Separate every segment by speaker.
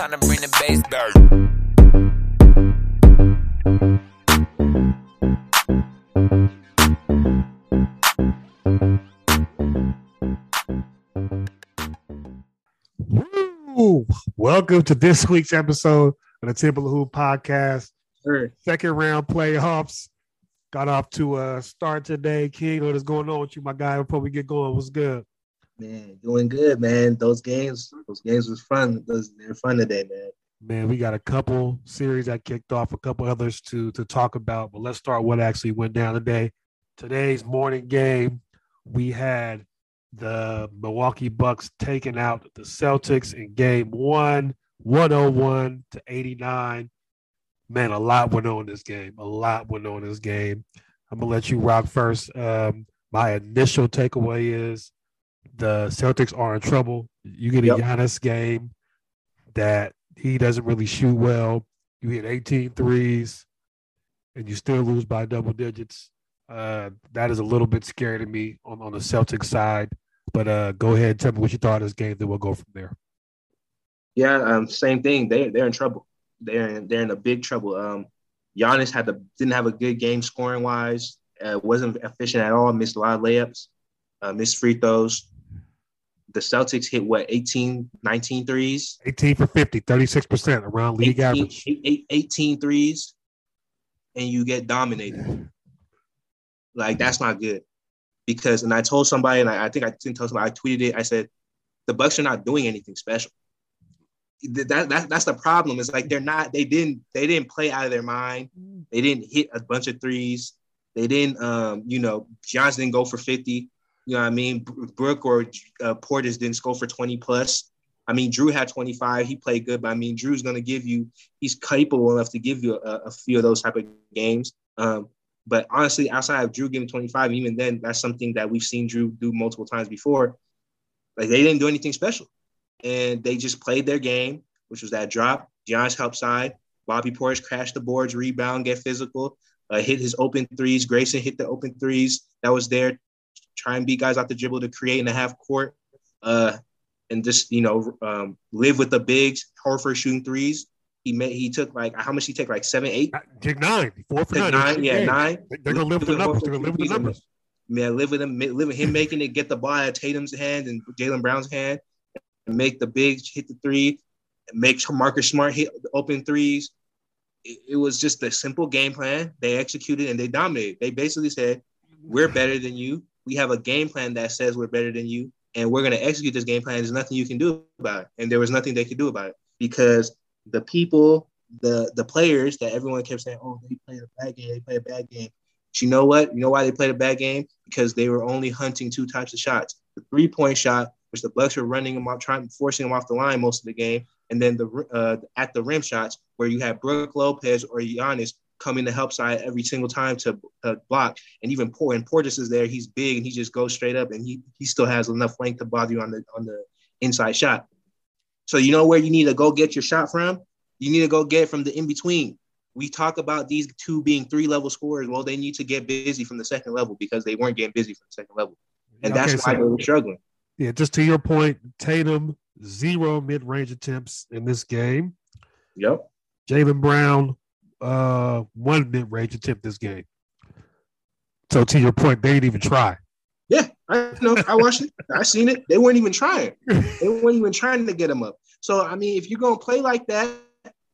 Speaker 1: Time to bring the bass back.
Speaker 2: Welcome to this week's episode of the Temple of Hoop podcast.
Speaker 3: Sure.
Speaker 2: Second round playoffs. Got off to a start today. King, what is going on with you, my guy? Before we get going, what's good?
Speaker 3: Man, doing good, man. Those games, those games was fun. Those they're fun today, man.
Speaker 2: Man, we got a couple series that kicked off, a couple others to to talk about. But let's start what actually went down today. Today's morning game, we had the Milwaukee Bucks taking out the Celtics in game one, 101 to 89. Man, a lot went on this game. A lot went on this game. I'm gonna let you rock first. Um, my initial takeaway is the Celtics are in trouble. You get a
Speaker 3: Yep.
Speaker 2: Giannis game that he doesn't really shoot well. You hit 18 threes and you still lose by double digits. Uh, that is a little bit scary to me on, on the Celtics side. But uh, go ahead tell me what you thought of this game, then we'll go from there.
Speaker 3: Yeah, um, same thing. They they're in trouble. They're in, they're in a big trouble. Um, Giannis had the didn't have a good game scoring wise. Uh, wasn't efficient at all. Missed a lot of layups. Uh, missed free throws. The Celtics hit what 18, 19 threes.
Speaker 2: 18 for 50, 36% around league
Speaker 3: 18,
Speaker 2: average.
Speaker 3: eight- eight- 18 threes, and you get dominated. Like that's not good. Because and I told somebody, and I, I think I didn't tell somebody, I tweeted it. I said, the Bucks are not doing anything special. That, that that's the problem. It's like they're not. They didn't. They didn't play out of their mind. They didn't hit a bunch of threes. They didn't. Um, you know, Johnson didn't go for fifty. You know what I mean? Brook or uh, Portis didn't score for twenty plus. I mean, Jrue had 25. He played good, but I mean, Jrue's going to give you, he's capable enough to give you a, a few of those type of games. Um, but honestly, outside of Jrue giving 25, even then, that's something that we've seen Jrue do multiple times before. Like they didn't do anything special. And they just played their game, which was that drop. Giannis help side. Bobby Portis crashed the boards, rebound, get physical, uh, hit his open threes. Grayson hit the open threes that was there. Try and beat guys out the dribble to create in the half court. Uh, and just you know um, live with the bigs. Horford shooting threes. He made he took like how much he take like seven eight.
Speaker 2: Take nine, four for nine.
Speaker 3: nine, yeah,
Speaker 2: Hey,
Speaker 3: nine.
Speaker 2: They're to live with the numbers. They're to live with the numbers.
Speaker 3: Man, live with him, live with him making it, get the ball at Tatum's hand and Jaylen Brown's hand, and make the bigs hit the three, and make Marcus Smart hit the open threes. It, it was just a simple game plan. They executed and they dominated. They basically said, "We're better than you. We have a game plan that says we're better than you, and we're going to execute this game plan. There's nothing you can do about it." And there was nothing they could do about it because the people, the the players that everyone kept saying, "Oh, they played a bad game. They played a bad game." But you know what? You know why they played a bad game? Because they were only hunting two types of shots: the three point shot, which the Bucks were running them off, trying forcing them off the line most of the game, and then the uh, at the rim shots where you had Brook Lopez or Giannis coming to help side every single time to uh, block, and even Port and Portis is there. He's big and he just goes straight up, and he he still has enough length to bother you on the on the inside shot. So you know where you need to go get your shot from? You need to go get from the in between. We talk about these two being three level scorers. Well, they need to get busy from the second level because they weren't getting busy from the second level, and
Speaker 2: Okay,
Speaker 3: that's why
Speaker 2: so-
Speaker 3: they were struggling.
Speaker 2: Yeah, just to your point, Tatum zero mid range attempts in this game.
Speaker 3: Yep.
Speaker 2: Jaylen Brown uh one mid range attempt this game. So to your point, they didn't even try.
Speaker 3: Yeah, I know. I watched it. I seen it. They weren't even trying. They weren't even trying to get them up. So I mean, if you're gonna play like that,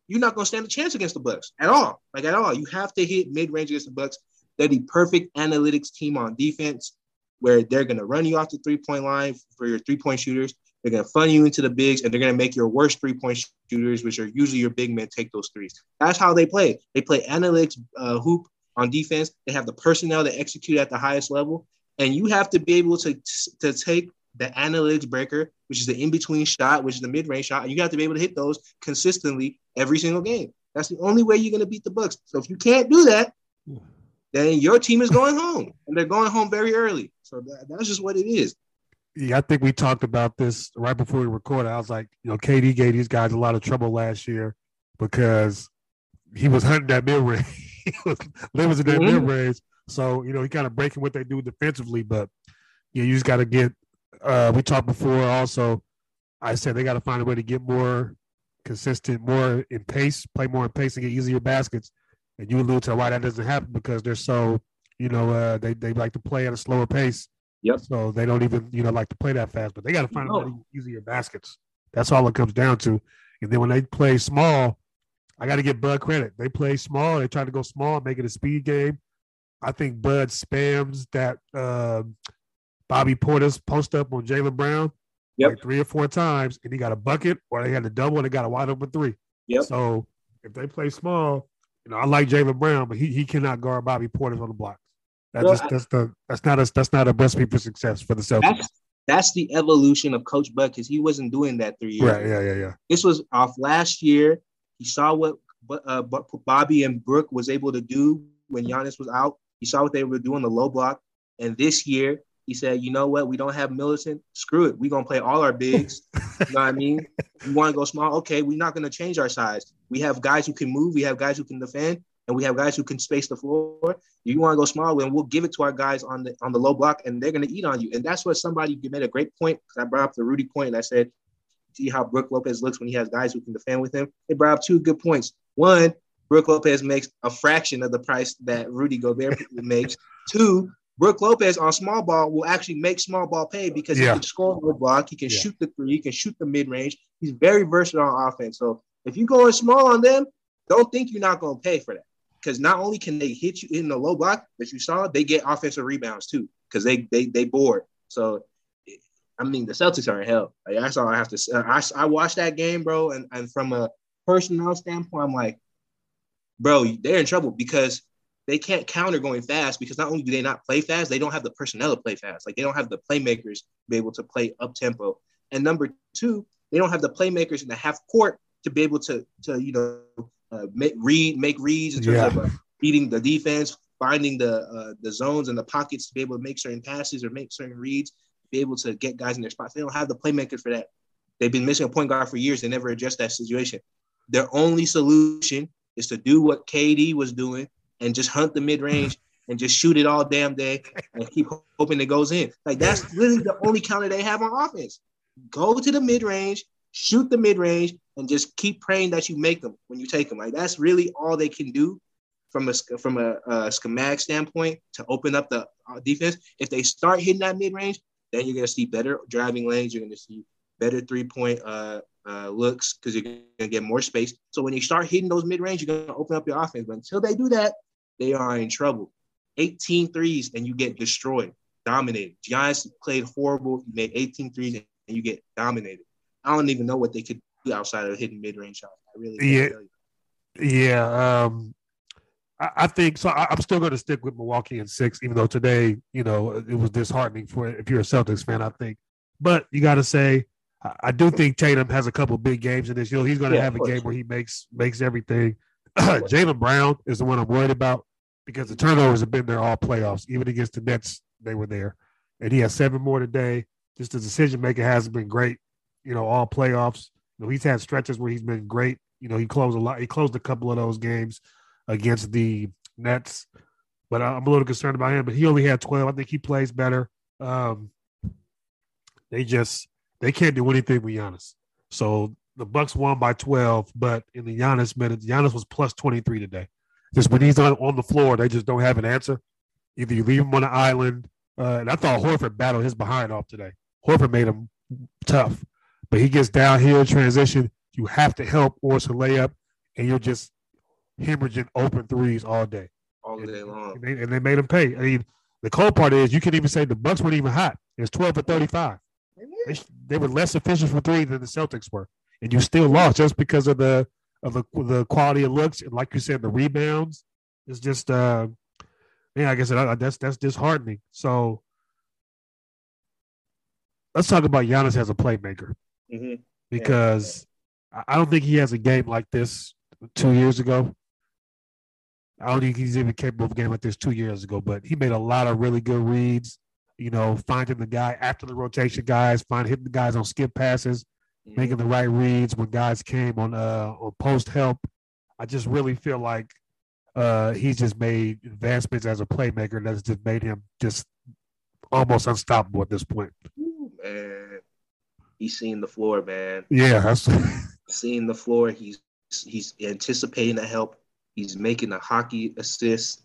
Speaker 3: you're not gonna stand a chance against the Bucks at all. Like at all. You have to hit mid range against the Bucks. They're the perfect analytics team on defense, where they're gonna run you off the three point line for your three point shooters. They're gonna fund you into the bigs, and they're gonna make your worst three point shooters, which are usually your big men, take those threes. That's how they play. They play analytics uh, hoop, on defense. They have the personnel to execute at the highest level, and you have to be able to to take the analytics breaker, which is the in between shot, which is the mid range shot, and you have to be able to hit those consistently every single game. That's the only way you're going to beat the Bucks. So if you can't do that, then your team is going home, and they're going home very early. So that, that's just what it is.
Speaker 2: Yeah, I think we talked about this right before we recorded. I was like, you know, KD gave these guys a lot of trouble last year because he was hunting that mid range. he was living in that mid range. So, you know, he kind of breaking what they do defensively, but yeah, you just got to get. Uh, we talked before also. I said they got to find a way to get more consistent, more in pace, play more in pace, and get easier baskets. And you allude to why that doesn't happen because they're so, you know, uh, they they like to play at a slower pace.
Speaker 3: Yep.
Speaker 2: So they don't even, you know, like to play that fast. But they got to find
Speaker 3: No.
Speaker 2: easier baskets. That's all it comes down to. And then when they play small, I got to give Bud credit. They play small. They try to go small, make it a speed game. I think Bud spams that uh, Bobby Portis post up on Jaylen Brown
Speaker 3: Yep.
Speaker 2: like three or four times, and he got a bucket, or they had a double, and they got a wide open three.
Speaker 3: Yep.
Speaker 2: So if they play small, you know, I like Jaylen Brown, but he, he cannot guard Bobby Portis on the blocks. That
Speaker 3: Well,
Speaker 2: just that's the that's not a that's not a recipe for success for the Celtics.
Speaker 3: That's that's the evolution of Coach Bud because he wasn't doing that three years.
Speaker 2: Right?
Speaker 3: ago.
Speaker 2: Yeah, yeah, yeah.
Speaker 3: This was off last year. He saw what uh, Bobby and Brooke was able to do when Giannis was out. He saw what they were doing the low block, and this year he said, "You know what? We don't have Middleton. Screw it. We're gonna play all our bigs. you know what I mean? You want to go small? Okay, we're not gonna change our size. We have guys who can move. We have guys who can defend." And we have guys who can space the floor. You want to go small, and we'll give it to our guys on the on the low block, and they're going to eat on you. And that's where somebody made a great point. Because I brought up the Rudy point, and I said, see how Brook Lopez looks when he has guys who can defend with him. They brought up two good points. One, Brook Lopez makes a fraction of the price that Rudy Gobert makes. Two, Brook Lopez on small ball will actually make small ball pay because
Speaker 2: Yeah.
Speaker 3: he can score on the block, he can
Speaker 2: Yeah.
Speaker 3: shoot the three, he can shoot the mid range. He's very versatile on offense. So if you go in small on them, don't think you're not going to pay for that. Because not only can they hit you in the low block that you saw, they get offensive rebounds too. Because they they they board. So I mean, the Celtics are in hell. Like, that's all I have to say. I, I watched that game, bro, and, and from a personnel standpoint, I'm like, bro, they're in trouble because they can't counter going fast because not only do they not play fast, they don't have the personnel to play fast. Like they don't have the playmakers to be able to play up tempo. And number two, they don't have the playmakers in the half court to be able to to you know uh, make read make reads in terms
Speaker 2: Yeah.
Speaker 3: of uh, beating the defense, finding the uh, the zones and the pockets to be able to make certain passes or make certain reads, be able to get guys in their spots. They don't have the playmakers for that. They've been missing a point guard for years. They never addressed that situation. Their only solution is to do what KD was doing and just hunt the mid range and just shoot it all damn day and keep hoping it goes in. Like that's really the only counter they have on offense. Go to the mid range, shoot the mid range, and just keep praying that you make them when you take them. Like that's really all they can do from a from a, uh schematic standpoint to open up the uh, defense. If they start hitting that mid range, then you're gonna see better driving lanes. You're gonna see better three point uh, uh, looks because you're gonna get more space. So when you start hitting those mid range, you're gonna open up your offense. But until they do that, they are in trouble. 18 threes and you get destroyed, dominated. Giannis played horrible. He made 18 threes and you get dominated. I don't even know what they could do outside of hitting mid range shots. I really
Speaker 2: Yeah. Yeah, um, I, I think so. I, I'm still going to stick with Milwaukee in six, even though today, you know, it was disheartening for if you're a Celtics fan. I think, but you got to say, I, I do think Tatum has a couple big games in this. You know, he's going to
Speaker 3: Yeah,
Speaker 2: have a
Speaker 3: course.
Speaker 2: game where he makes makes everything. Jaylen Brown is the one I'm worried about because the turnovers have been there all playoffs. Even against the Nets, they were there, and he has seven more today. Just the decision making hasn't been great. You know, all playoffs. You know, he's had stretches where he's been great. You know, he closed a lot. He closed a couple of those games against the Nets, but I'm a little concerned about him. But he only had 12. I think he plays better. Um, they just they can't do anything with Giannis. So the Bucks won by 12, but in the Giannis minutes, Giannis was plus 23 today. Just when he's on, on the floor, they just don't have an answer. Either you leave him on the island, uh, and I thought Horford battled his behind off today. Horford made him tough, but he gets downhill transition. You have to help or it's a layup, and you're just hemorrhaging open threes all day.
Speaker 3: all
Speaker 2: And,
Speaker 3: day long.
Speaker 2: and they, and they made him pay. I mean, the cold part is you can even say the Bucks weren't even hot. It's 12 for 35. They, they were less efficient for three than the Celtics were, and you still lost just because of the of the the quality of looks and like you said, the rebounds. It's just uh, yeah, like I said, I, that's that's disheartening. So let's talk about Giannis as a playmaker
Speaker 3: Mhm.
Speaker 2: because I I don't think he has a game like this two years ago. I don't think he's even capable of a game like this two years ago, but he made a lot of really good reads. You know, finding the guy after the rotation guys, find hitting the guys on skip passes, making the right reads when guys came on uh on post help. I just really feel like uh he's just made advancements as a playmaker that's just made him just almost unstoppable at this point.
Speaker 3: Ooh, man. He's seeing the floor, man.
Speaker 2: Yeah, that's
Speaker 3: Seeing the floor. He's he's anticipating the help. He's making a hockey assist.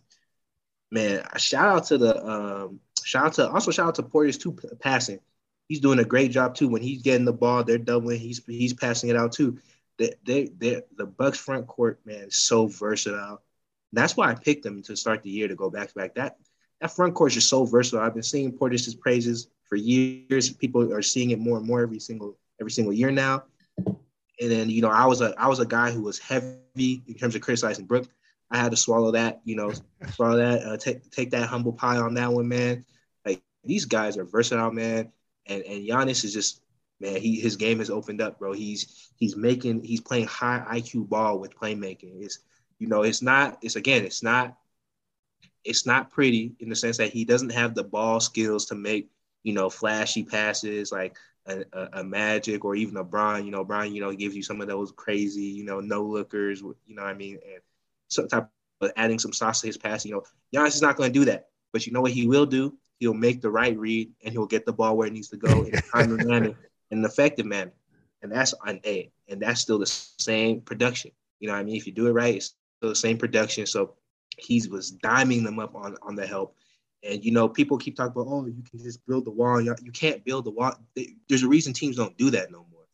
Speaker 3: Man, a shout out to the um shout out to also shout out to Portis's too passing. He's doing a great job too. When he's getting the ball, they're doubling. He's he's passing it out too. They, they, they, the Bucks front court, man, is so versatile. That's why I picked them to start the year to go back to back. That that front court is just so versatile. I've been seeing Portis' praises for years. People are seeing it more and more every single every single year now. And then you know, I was a I was a guy who was heavy in terms of criticizing Brook. I had to swallow that, you know, swallow that, uh, take take that humble pie on that one, man. Like these guys are versatile, man. And and Giannis is just man, he his game has opened up, bro. He's he's making he's playing high IQ ball with playmaking. It's you know, it's not it's again, it's not it's not pretty in the sense that he doesn't have the ball skills to make you know flashy passes like a, a, a Magic or even a Brian. You know, Brian, you know, gives you some of those crazy, you know, no lookers. You know what I mean? And some type of adding some sauce to his pass. You know, Giannis is not going to do that. But you know what he will do? He'll make the right read and he'll get the ball where it needs to go in a timely manner, in an effective manner. And that's on A. And that's still the same production. You know what I mean? If you do it right, it's still the same production. So he was diming them up on, on the help. And you know, people keep talking about, oh, you can just build the wall. You can't build the wall. There's a reason teams don't do that no more,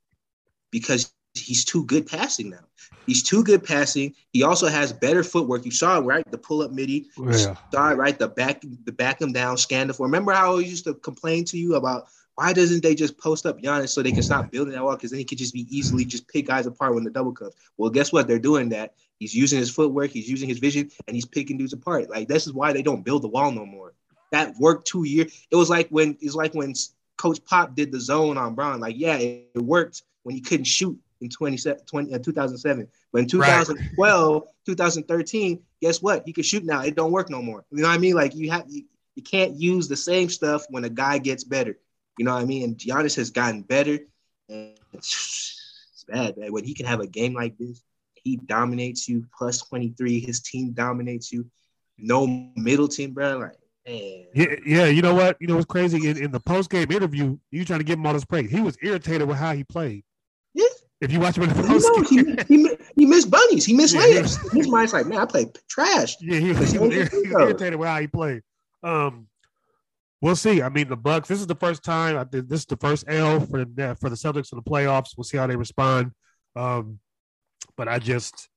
Speaker 3: because he's too good passing now. He's too good passing. He also has better footwork. You saw it right, the pull up midi.
Speaker 2: Yeah.
Speaker 3: saw right, the back, the back him down, scan the floor. Remember how I used to complain to you about why doesn't they just post up Giannis so they can stop building that wall? Because then he could just be easily just pick guys apart when the double comes. Well, guess what? They're doing that. He's using his footwork, he's using his vision, and he's picking dudes apart. Like this is why they don't build the wall no more. That worked two years. It was like when it's like when Coach Pop did the zone on Brown. Like, yeah, it, it worked when he couldn't shoot in 20, 20 uh, 2007. But in 2012, 2013, guess what? He can shoot now. It don't work no more. You know what I mean? Like you have you, you can't use the same stuff when a guy gets better. You know what I mean? And Giannis has gotten better. And it's, it's bad, man. When he can have a game like this, he dominates you plus 23. His team dominates you. No Middleton, bro. Like, man.
Speaker 2: Yeah, yeah. You know what? You know what's crazy? In, in the post game interview, you trying to give him all this praise. He was irritated with how he played.
Speaker 3: Yeah.
Speaker 2: If you watch him in the
Speaker 3: You
Speaker 2: post
Speaker 3: know, he,
Speaker 2: game,
Speaker 3: he, he missed bunnies. He missed
Speaker 2: Yeah,
Speaker 3: layups. His mind's like, man, I played trash.
Speaker 2: yeah, he, was- he was, ir- he was irritated with how he played. Um, we'll see. I mean, the Bucks. This is the first time. This is the first L for the for the Celtics in the playoffs. We'll see how they respond. Um, but I just,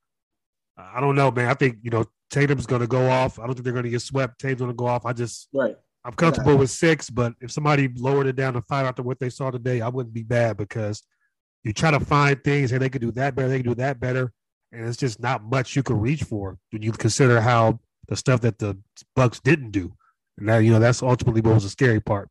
Speaker 2: I don't know, man. I think you know Tatum's going to go off. I don't think they're going to get swept. Tatum's going to go off. I just,
Speaker 3: Right.
Speaker 2: I'm comfortable with six, but if somebody lowered it down to five after what they saw today, I wouldn't be bad because you try to find things, hey, they could do that better, they could do that better, and it's just not much you can reach for when you consider how the stuff that the Bucks didn't do. And that you know that's ultimately what was the scary part.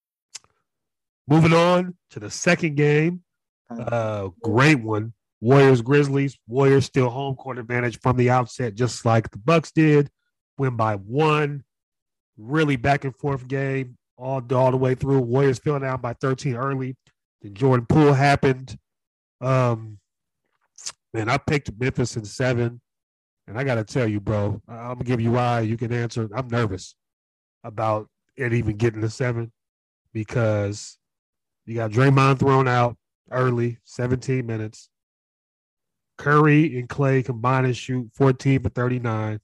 Speaker 2: Moving on to the second game, uh, great one. Warriors Grizzlies. Warriors still home court advantage from the outset, just like the Bucks did. Win by one. Really back and forth game all all the way through. Warriors filling down by 13 early. Then Jordan Poole happened. Um, man, I picked Memphis in seven, and I got to tell you, bro, I'm gonna give you why. You can answer. I'm nervous about it even getting to seven because you got Draymond thrown out early, 17 minutes. Curry and Klay combine and shoot 14 for 39.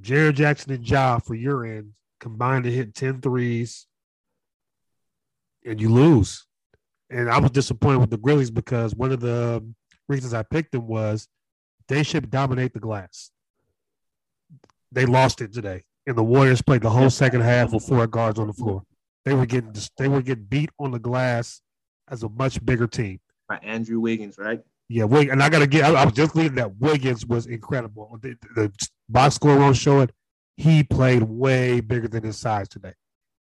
Speaker 2: Jaren Jackson and Ja for your end combined to hit 10 threes, and you lose. And I was disappointed with the Grizzlies because one of the reasons I picked them was they should dominate the glass. They lost it today, and the Warriors played the whole second half with four guards on the floor. They were getting they were getting beat on the glass as a much bigger team.
Speaker 3: By Andrew Wiggins, right?
Speaker 2: Yeah, Wig, and I gotta get. I, I was just reading that Wiggins was incredible. The, the box score won't show it. He played way bigger than his size today.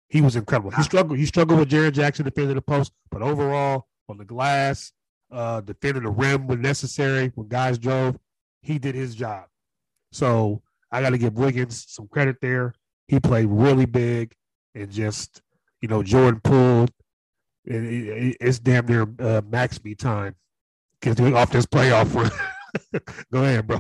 Speaker 2: He was incredible. He struggled. He struggled with Jaren Jackson defending the post, but overall on the glass, uh, defending the rim when necessary, when guys drove, he did his job. So I got to give Wiggins some credit there. He played really big and just, you know, Jordan Poole. It, it, it's damn near uh, max me time. Get off this playoff run. Go ahead, bro.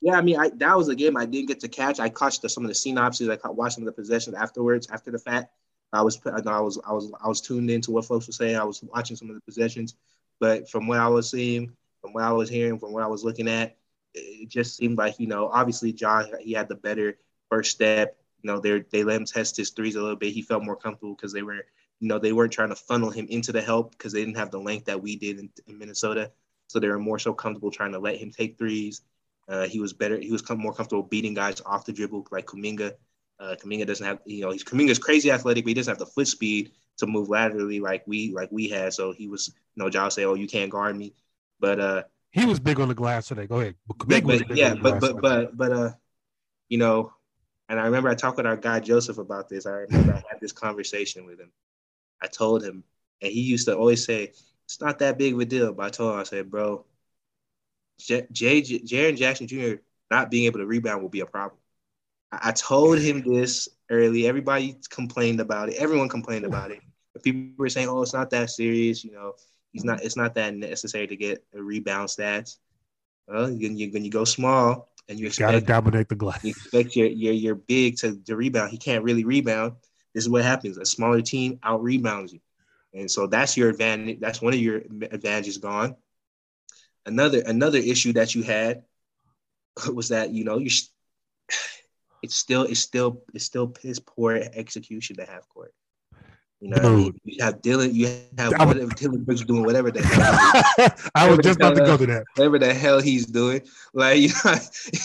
Speaker 3: Yeah, I mean, I, that was a game I didn't get to catch. I caught the, some of the synopses. I caught watching the possessions afterwards, after the fact. I was, I was, I was, I was tuned into what folks were saying. I was watching some of the possessions, but from what I was seeing, from what I was hearing, from what I was looking at, it just seemed like you know, obviously John he had the better first step. You know, they they let him test his threes a little bit. He felt more comfortable because they were, you know, they weren't trying to funnel him into the help because they didn't have the length that we did in, in Minnesota. So they were more so comfortable trying to let him take threes. Uh, he was better. He was more comfortable beating guys off the dribble, like Kuminga. Uh, Kuminga doesn't have, you know, he's Kuminga's crazy athletic, but he doesn't have the foot speed to move laterally like we like we had. So he was, you know, Josh say, "Oh, you can't guard me," but uh,
Speaker 2: he was big on the glass today. Go ahead.
Speaker 3: But, but yeah, but but but but uh, you know, and I remember I talked with our guy Joseph about this. I remember I had this conversation with him. I told him, and he used to always say, it's not that big of a deal. But I told him, I said, bro, J- J- Jaren Jackson Jr. not being able to rebound will be a problem. I, I told him this early. Everybody complained about it. Everyone complained about it. People were saying, "Oh, it's not that serious." You know, he's not. It's not that necessary to get a rebound stats. Well, when you when you go small and you,
Speaker 2: you got to dominate the glass,
Speaker 3: you expect your your your big to, to rebound. He can't really rebound. This is what happens. A smaller team out rebounds you. And so that's your advantage. That's one of your advantages gone. Another another issue that you had was that you know you it's still it's still it's still piss poor execution to half court. You know, I mean? you have Dillon, you have I whatever Dillon Brooks doing, whatever the hell.
Speaker 2: I was just about to go to that.
Speaker 3: Uh, whatever the hell he's doing, like you know,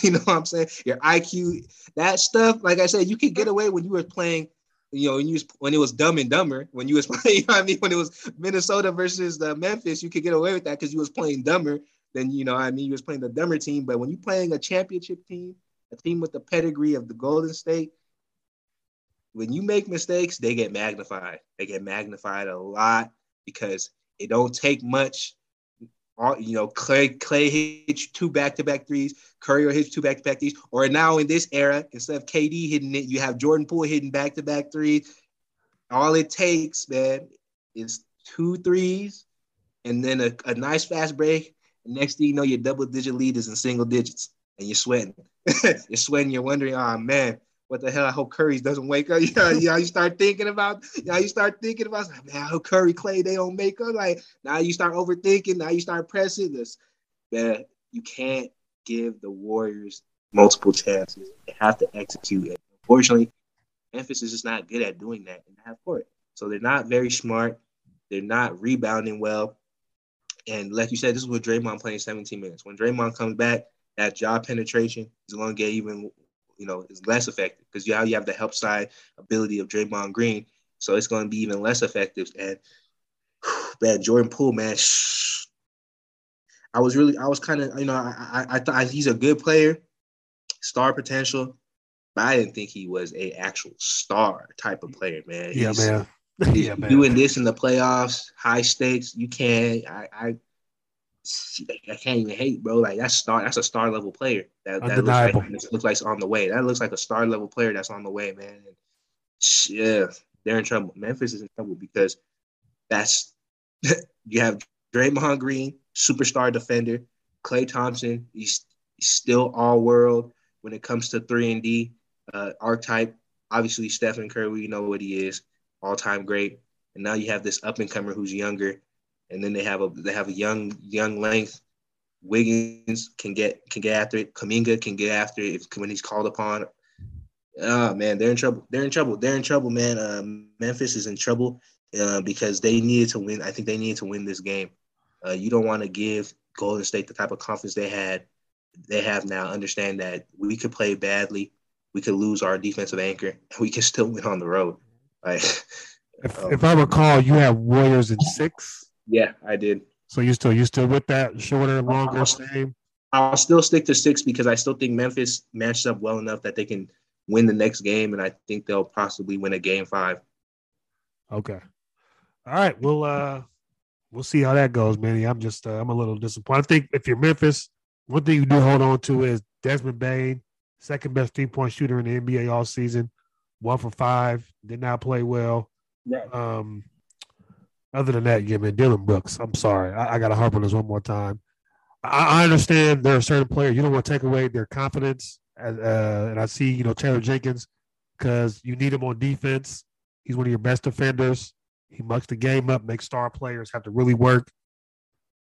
Speaker 3: you know what I'm saying. Your IQ, that stuff. Like I said, you could get away when you were playing you know, when you was, when it was Dumb and Dumber, when you was playing, you know I mean, when it was Minnesota versus the Memphis, you could get away with that because you was playing dumber than you know. I mean, you was playing the dumber team, but when you playing a championship team, a team with the pedigree of the Golden State, when you make mistakes, they get magnified. They get magnified a lot because it don't take much all, you know, Klay Klay hits two back to back threes, Curry hits two back to back threes, or now in this era, instead of KD hitting it, you have Jordan Poole hitting back to back threes. All it takes, man, is two threes and then a, a nice fast break. Next thing you know, your double digit lead is in single digits and you're sweating. you're sweating, you're wondering, oh man, what the hell? I hope Curry doesn't wake up. Yeah, know, you, start thinking about, know, you start thinking about, man, I hope Curry, Klay, they don't make up. Like now you start overthinking. Now you start pressing this. Man, you can't give the Warriors multiple chances. They have to execute it. Unfortunately, Memphis is just not good at doing that in half court. So they're not very smart. They're not rebounding well. And like you said, this is with Draymond playing 17 minutes. When Draymond comes back, that job penetration is going to get even you know, is less effective because now you have the help side ability of Draymond Green. So it's going to be even less effective. And man, Jordan Poole, man, shh. I was really, I was kind of, you know, I, I, I thought he's a good player, star potential, but I didn't think he was a actual star type of player, man.
Speaker 2: Yeah, he's, man. yeah, man.
Speaker 3: Doing this in the playoffs, high stakes, you can't. I, I I can't even hate, bro. Like that's star. That's a star level player. That, that looks like, looks like it's on the way. That looks like a star level player that's on the way, man. And yeah, they're in trouble. Memphis is in trouble because that's you have Draymond Green, superstar defender, Klay Thompson. He's, he's still all world when it comes to three and D uh, archetype. Obviously, Stephen Curry, we know what he is, all time great. And now you have this up and comer who's younger and then they have a they have a young young length. Wiggins can get can get after it. Kuminga can get after it if when he's called upon. Oh man, they're in trouble. They're in trouble. They're in trouble, man. Uh, Memphis is in trouble uh, because they needed to win. I think they needed to win this game. Uh, you don't want to give Golden State the type of confidence they had, they have now. Understand that we could play badly, we could lose our defensive anchor, and we can still win on the road. Like,
Speaker 2: If,
Speaker 3: um,
Speaker 2: if I recall, you have Warriors in six.
Speaker 3: Yeah, I did.
Speaker 2: So you still you still with that shorter, longer, same?
Speaker 3: I'll still stick to six because I still think Memphis matched up well enough that they can win the next game, and I think they'll possibly win a game five.
Speaker 2: Okay. All right. We'll uh we'll see how that goes, Manny. I'm just uh, I'm a little disappointed. I think if you're Memphis, one thing you do hold on to is Desmond Bane, second best three point shooter in the NBA all season, one for five, did not play well.
Speaker 3: Right.
Speaker 2: Um, other than that, yeah, man, Dillon Brooks. I'm sorry, I, I got to harp on this one more time. I, I understand there are certain players you don't want to take away their confidence, as, uh, and I see you know Taylor Jenkins because you need him on defense. He's one of your best defenders. He mucks the game up, makes star players have to really work.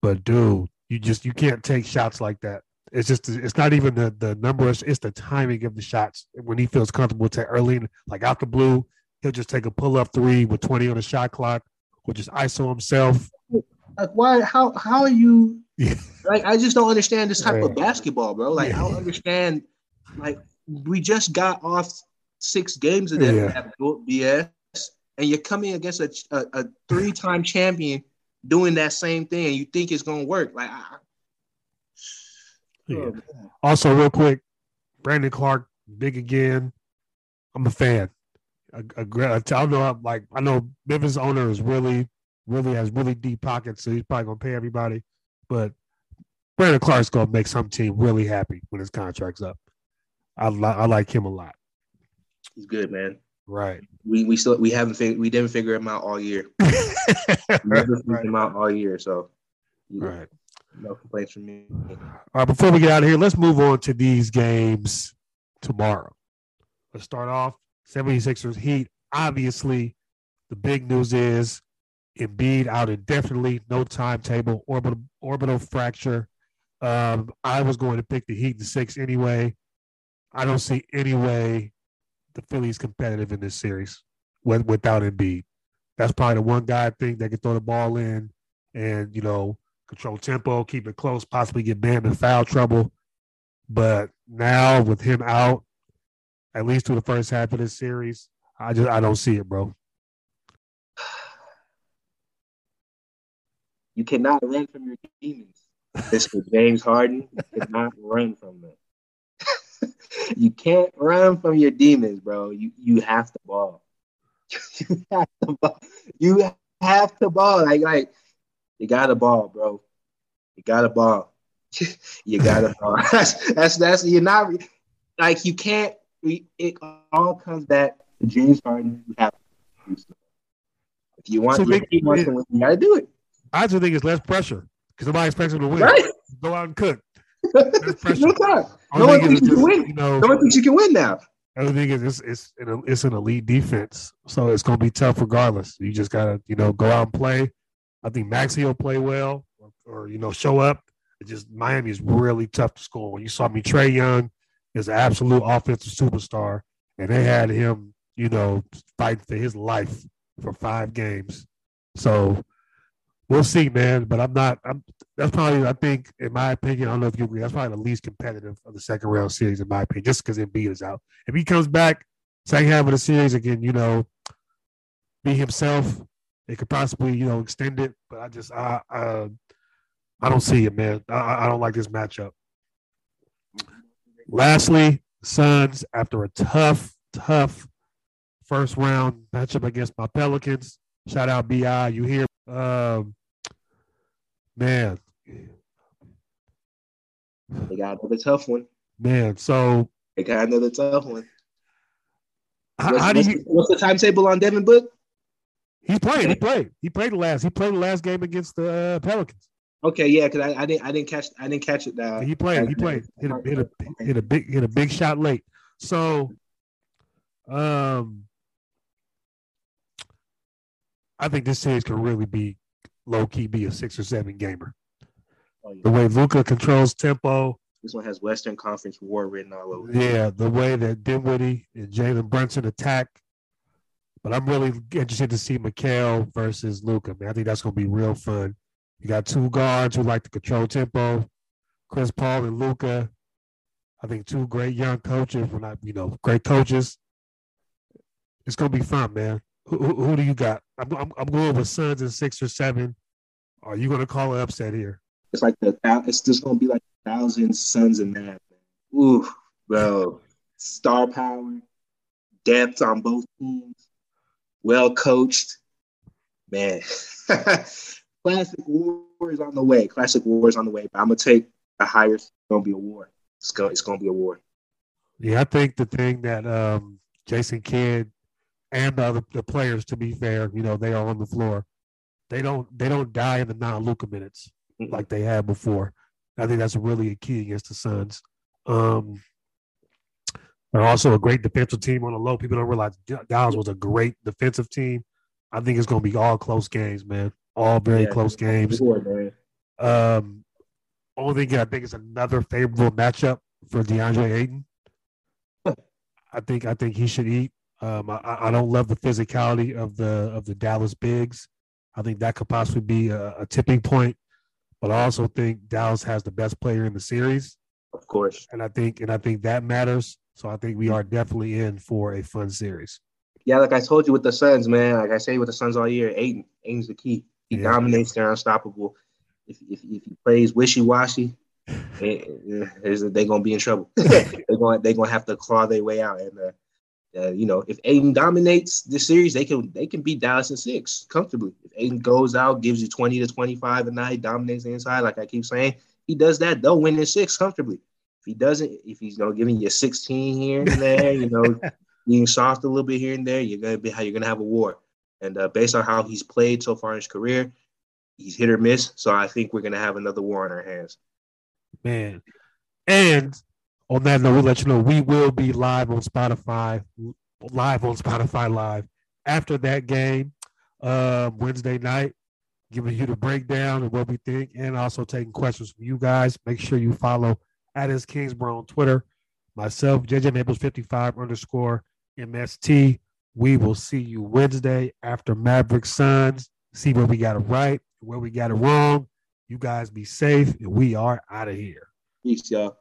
Speaker 2: But dude, you just you can't take shots like that. It's just it's not even the the number. It's, it's the timing of the shots when he feels comfortable to early, like out the blue. He'll just take a pull up three with 20 on the shot clock, or just ISO himself.
Speaker 3: Like, why? How? How are you?
Speaker 2: Yeah.
Speaker 3: Like, I just don't understand this type of basketball, bro. Like, I don't understand. Like, we just got off six games of that,
Speaker 2: Yeah.
Speaker 3: BS, and you're coming against a, a, a three-time champion doing that same thing, and you think it's gonna work. Like, I,
Speaker 2: Yeah.
Speaker 3: oh.
Speaker 2: Also, real quick, Brandon Clarke, big again. I'm a fan. A, a, I don't know. Like I know Memphis owner is really, really has really deep pockets, so he's probably gonna pay everybody. But Brandon Clarke's gonna make some team really happy when his contract's up. I li- I like him a lot.
Speaker 3: he's good, man.
Speaker 2: Right.
Speaker 3: We we still we haven't fig- we didn't figure him out all year. We never figured him out all year, so
Speaker 2: Right.
Speaker 3: no complaints from me.
Speaker 2: All right, before we get out of here, let's move on to these games tomorrow. Let's start off 76ers Heat. Obviously, the big news is Embiid out indefinitely, no timetable, orbital orbital fracture. Um, I was going to pick the Heat in six anyway. I don't see any way the Phillies competitive in this series with, without Embiid. That's probably the one guy I think that can throw the ball in and you know control tempo, keep it close, possibly get Bam in foul trouble. But now with him out, at least through the first half of this series, I just I don't see it, bro.
Speaker 3: You cannot run from your demons. Mr. James Harden you cannot run from them. you can't run from your demons, bro. You you have to ball. you have to ball. You have to ball. Like like you got to ball, bro. You got to ball. you got to ball. That's that's that's you're not like you can't. It all comes back to James Harden. You have to do. If you want
Speaker 2: So
Speaker 3: your
Speaker 2: big-
Speaker 3: team wants to win, you got to do it.
Speaker 2: I just think it's less pressure because nobody expects him to win.
Speaker 3: Right.
Speaker 2: Go out and cook.
Speaker 3: no time. No one thinks you can win.
Speaker 2: You know,
Speaker 3: No one thinks you can win now.
Speaker 2: other thing is it's it's an, it's an elite defense, so it's going to be tough regardless. You just gotta you know go out and play. I think Maxey will play well, or, or you know show up. It's just Miami is really tough to score. When you saw me, Trae Young is an absolute offensive superstar, and they had him you know fighting for his life for five games. So we'll see, man. But I'm not. I'm. That's probably. I think, in my opinion, I don't know if you agree. That's probably the least competitive of the second round series, in my opinion, just because Embiid is out. If he comes back second half of the series again, you know, be himself, it could possibly, you know, extend it. But I just, I, uh, I don't see it, man. I, I don't like this matchup. Lastly, Suns after a tough, tough first round matchup against my Pelicans. Shout out Bi, you hear? Um, man,
Speaker 3: They got another tough one.
Speaker 2: man. So
Speaker 3: They got another tough one.
Speaker 2: how,
Speaker 3: What's,
Speaker 2: how do
Speaker 3: what's-
Speaker 2: you?
Speaker 3: what's the timetable on Devin Book?
Speaker 2: He played. He played. He played the last. He played the last game against the uh, Pelicans.
Speaker 3: Okay, yeah, because I, I didn't I didn't catch I didn't catch it. Uh,
Speaker 2: He played. He played. Hit a, hit a hit a big hit a big shot late. So, um, I think this series can really be low key be a six or seven gamer.
Speaker 3: Oh, yeah.
Speaker 2: The way Luka controls tempo,
Speaker 3: This one has Western Conference war written all over.
Speaker 2: Yeah, the way that Dinwiddie and Jalen Brunson attack. But I'm really interested to see Mikal versus Luka. Man, I think that's going to be real fun. You got two guards who like to control tempo, Chris Paul and Luka. I think two great young coaches. We're not, you know, great coaches. It's to be fun, man. Who, who, who do you got? I'm, I'm, I'm going with Suns in six or seven. Are you going to call an upset here?
Speaker 3: It's like the it's just gonna be like a thousand suns and that. Ooh, bro, star power, depth on both teams, well coached, man. Classic war is on the way. Classic war is on the way. But I'm gonna take the higher. It's gonna be a war. It's gonna it's gonna be a war.
Speaker 2: Yeah, I think the thing that um, Jason Kidd and the other the players, to be fair, you know, they are on the floor. They don't they don't die in the non Luka minutes like they had before. I think that's really a key against the Suns. Um, they're also a great defensive team on the low. People don't realize Dallas was a great defensive team. I think it's going to be all close games, man. All very yeah, close games. Sure, um, only thing I think is another favorable matchup for DeAndre Ayton. I think I think he should eat. Um, I, I, don't love the physicality of the of the Dallas bigs. I think that could possibly be a, a tipping point but I also think Dallas has the best player in the series.
Speaker 3: Of course.
Speaker 2: And I think and I think that matters. So I think we are definitely in for a fun series.
Speaker 3: Yeah, like I told you with the Suns, man. Like I say with the Suns all year, Ayton, Ayton's the key. He yeah. dominates. They're unstoppable. If, if, if he plays wishy washy, they're gonna be in trouble. they're gonna they're gonna have to claw their way out. And uh, uh, you know, if Ayton dominates this series, they can they can beat Dallas in six comfortably. If Ayton goes out, gives you twenty to twenty five a night, dominates the inside, like I keep saying, he does that, they'll win in six comfortably. If he doesn't, if he's you know giving you sixteen here and there, you know, being soft a little bit here and there, you're gonna be how you're gonna have a war. And uh, based on how he's played so far in his career, he's hit or miss. So I think we're gonna have another war on our hands.
Speaker 2: Man, and on that note, we'll let you know we will be live on Spotify, live on Spotify Live after that game uh, Wednesday night, giving you the breakdown and what we think, and also taking questions from you guys. Make sure you follow at his Kingsborough on Twitter. Myself, JJ Maples 55 underscore MST. We will see you Wednesday after Maverick Suns. See where we got it right, where we got it wrong. You guys be safe, and we are out of here.
Speaker 3: Peace, y'all.